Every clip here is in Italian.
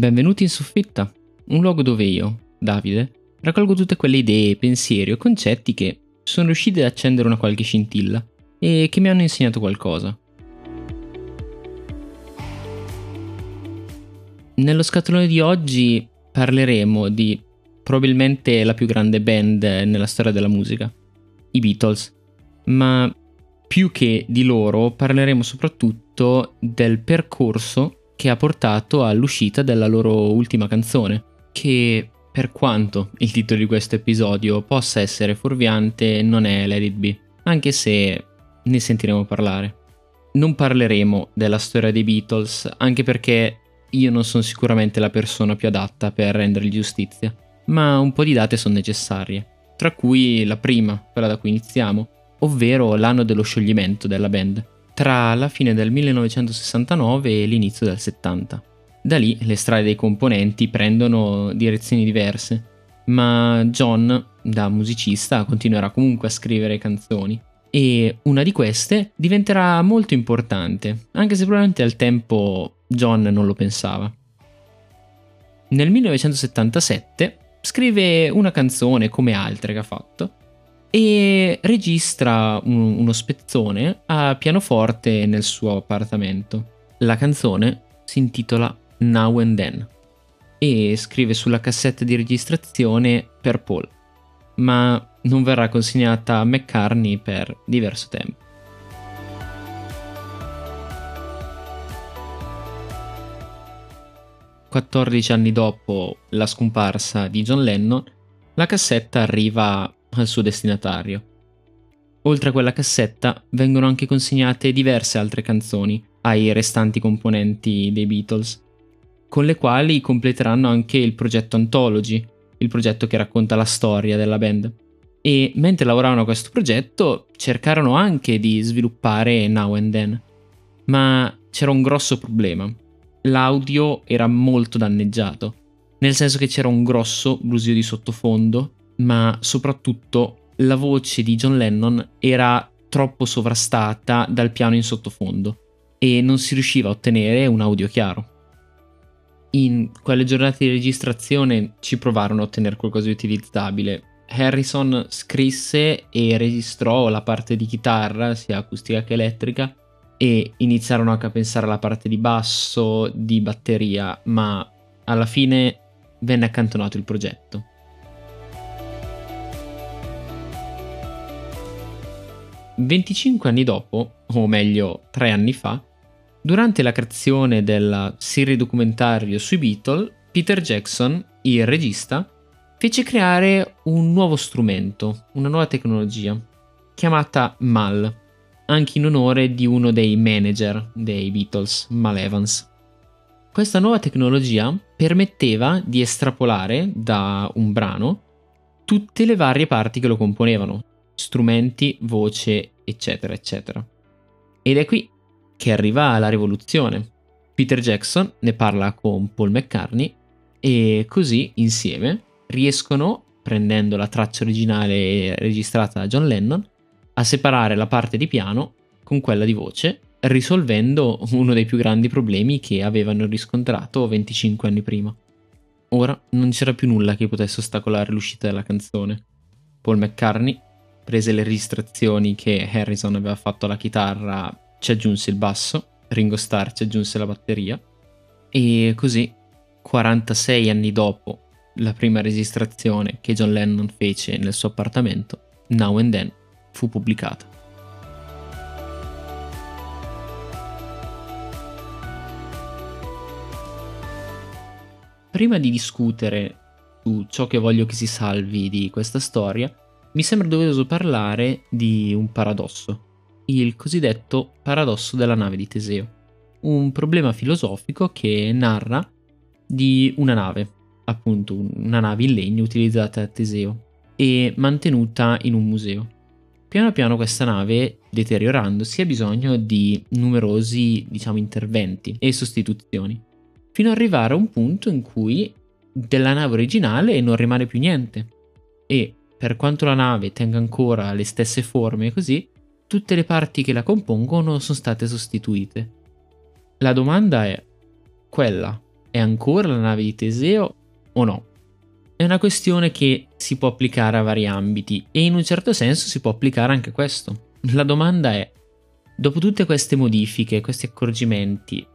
Benvenuti in soffitta, un luogo dove io, Davide, raccolgo tutte quelle idee, pensieri o concetti che sono riusciti ad accendere una qualche scintilla e che mi hanno insegnato qualcosa. Nello scatolone di oggi parleremo di probabilmente la più grande band nella storia della musica, i Beatles, ma più che di loro parleremo soprattutto del percorso che ha portato all'uscita della loro ultima canzone, che per quanto il titolo di questo episodio possa essere fuorviante, non è Let It Be, anche se ne sentiremo parlare. Non parleremo della storia dei Beatles, anche perché io non sono sicuramente la persona più adatta per rendergli giustizia, ma un po' di date sono necessarie, tra cui la prima, quella da cui iniziamo, ovvero l'anno dello scioglimento della band tra la fine del 1969 e l'inizio del 70. Da lì le strade dei componenti prendono direzioni diverse, ma John, da musicista, continuerà comunque a scrivere canzoni e una di queste diventerà molto importante, anche se probabilmente al tempo John non lo pensava. Nel 1977 scrive una canzone come altre che ha fatto, e registra un, uno spezzone a pianoforte nel suo appartamento. La canzone si intitola Now and Then e scrive sulla cassetta di registrazione per Paul, ma non verrà consegnata a McCartney per diverso tempo. Quattordici anni dopo la scomparsa di John Lennon, la cassetta arriva al suo destinatario. Oltre a quella cassetta vengono anche consegnate diverse altre canzoni ai restanti componenti dei Beatles, con le quali completeranno anche il progetto Anthology, il progetto che racconta la storia della band. E mentre lavoravano a questo progetto cercarono anche di sviluppare Now and Then, ma c'era un grosso problema. L'audio era molto danneggiato, nel senso che c'era un grosso brusio di sottofondo ma soprattutto la voce di John Lennon era troppo sovrastata dal piano in sottofondo e non si riusciva a ottenere un audio chiaro. In quelle giornate di registrazione ci provarono a ottenere qualcosa di utilizzabile. Harrison scrisse e registrò la parte di chitarra, sia acustica che elettrica, e iniziarono anche a pensare alla parte di basso, di batteria, ma alla fine venne accantonato il progetto. 25 anni dopo, o meglio 3 anni fa, durante la creazione della serie documentario sui Beatles, Peter Jackson, il regista, fece creare un nuovo strumento, una nuova tecnologia, chiamata MAL, anche in onore di uno dei manager dei Beatles, Mal Evans. Questa nuova tecnologia permetteva di estrapolare da un brano tutte le varie parti che lo componevano, strumenti, voce, eccetera, eccetera. Ed è qui che arriva la rivoluzione. Peter Jackson ne parla con Paul McCartney e così insieme riescono, prendendo la traccia originale registrata da John Lennon, a separare la parte di piano con quella di voce, risolvendo uno dei più grandi problemi che avevano riscontrato 25 anni prima. Ora non c'era più nulla che potesse ostacolare l'uscita della canzone. Paul McCartney prese le registrazioni che Harrison aveva fatto alla chitarra, ci aggiunse il basso, Ringo Starr ci aggiunse la batteria e così 46 anni dopo la prima registrazione che John Lennon fece nel suo appartamento, Now and Then, fu pubblicata. Prima di discutere su ciò che voglio che si salvi di questa storia, mi sembra doveroso parlare di un paradosso, il cosiddetto paradosso della nave di Teseo, un problema filosofico che narra di una nave, appunto una nave in legno utilizzata da Teseo e mantenuta in un museo. Piano piano questa nave, deteriorandosi, ha bisogno di numerosi, diciamo, interventi e sostituzioni, fino ad arrivare a un punto in cui della nave originale non rimane più niente e per quanto la nave tenga ancora le stesse forme e così, tutte le parti che la compongono sono state sostituite. La domanda è quella, è ancora la nave di Teseo o no? È una questione che si può applicare a vari ambiti e in un certo senso si può applicare anche a questo. La domanda è, dopo tutte queste modifiche, questi accorgimenti,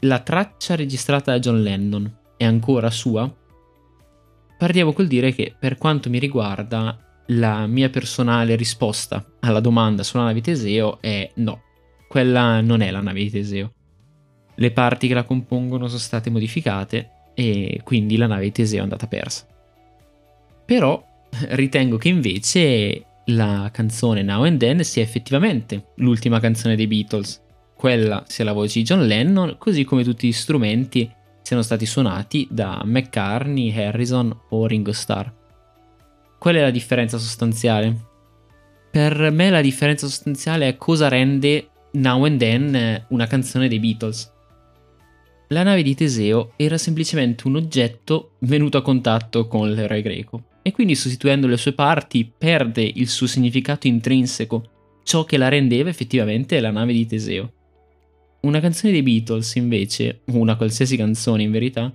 la traccia registrata da John Lennon è ancora sua? Partiamo col dire che per quanto mi riguarda la mia personale risposta alla domanda sulla nave Teseo è no, quella non è la nave di Teseo. Le parti che la compongono sono state modificate e quindi la nave di Teseo è andata persa. Però ritengo che invece la canzone Now and Then sia effettivamente l'ultima canzone dei Beatles. Quella sia la voce di John Lennon, così come tutti gli strumenti siano stati suonati da McCartney, Harrison o Ringo Starr. Qual è la differenza sostanziale? Per me la differenza sostanziale è cosa rende Now and Then una canzone dei Beatles. La nave di Teseo era semplicemente un oggetto venuto a contatto con l'eroe greco e quindi sostituendo le sue parti perde il suo significato intrinseco, ciò che la rendeva effettivamente la nave di Teseo. Una canzone dei Beatles, invece, una qualsiasi canzone in verità,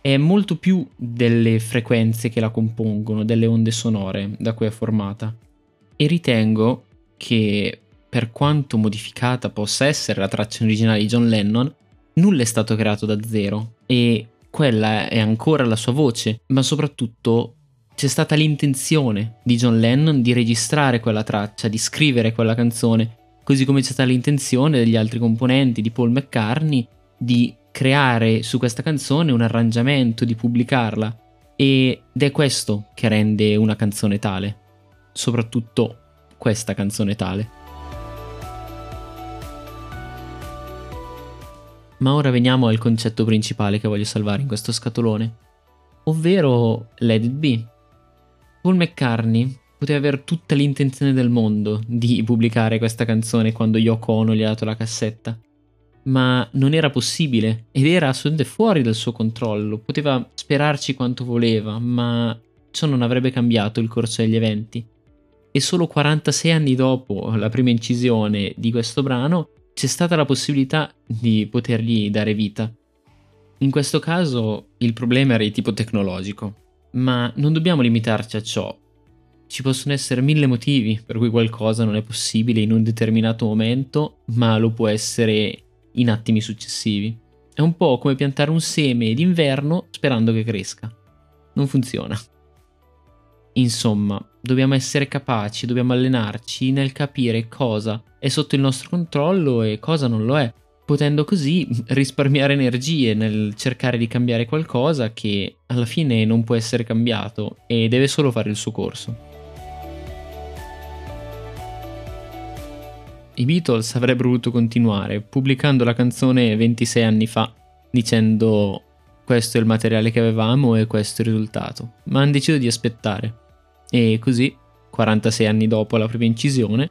è molto più delle frequenze che la compongono, delle onde sonore da cui è formata. E ritengo che, per quanto modificata possa essere la traccia originale di John Lennon, nulla è stato creato da zero e quella è ancora la sua voce, ma soprattutto c'è stata l'intenzione di John Lennon di registrare quella traccia, di scrivere quella canzone, così come c'è stata l'intenzione degli altri componenti di Paul McCartney di creare su questa canzone un arrangiamento, di pubblicarla. Ed è questo che rende una canzone tale, soprattutto questa canzone tale. Ma ora veniamo al concetto principale che voglio salvare in questo scatolone, ovvero Let It Be. Paul McCartney poteva avere tutta l'intenzione del mondo di pubblicare questa canzone quando Yoko Ono gli ha dato la cassetta, ma non era possibile ed era assolutamente fuori dal suo controllo. Poteva sperarci quanto voleva, ma ciò non avrebbe cambiato il corso degli eventi. E solo 46 anni dopo la prima incisione di questo brano c'è stata la possibilità di potergli dare vita. In questo caso il problema era di tipo tecnologico, ma non dobbiamo limitarci a ciò. Ci possono essere mille motivi per cui qualcosa non è possibile in un determinato momento, ma lo può essere in attimi successivi. È un po' come piantare un seme d'inverno sperando che cresca. Non funziona. Insomma, dobbiamo essere capaci, dobbiamo allenarci nel capire cosa è sotto il nostro controllo e cosa non lo è potendo così risparmiare energie nel cercare di cambiare qualcosa che alla fine non può essere cambiato e deve solo fare il suo corso. I Beatles avrebbero voluto continuare pubblicando la canzone 26 anni fa, dicendo questo è il materiale che avevamo e questo è il risultato, ma hanno deciso di aspettare. E così, 46 anni dopo la prima incisione,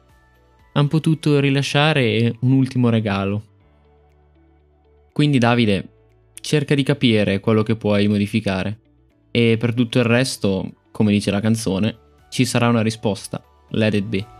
hanno potuto rilasciare un ultimo regalo, quindi Davide, cerca di capire quello che puoi modificare e per tutto il resto, come dice la canzone, ci sarà una risposta. Let it be.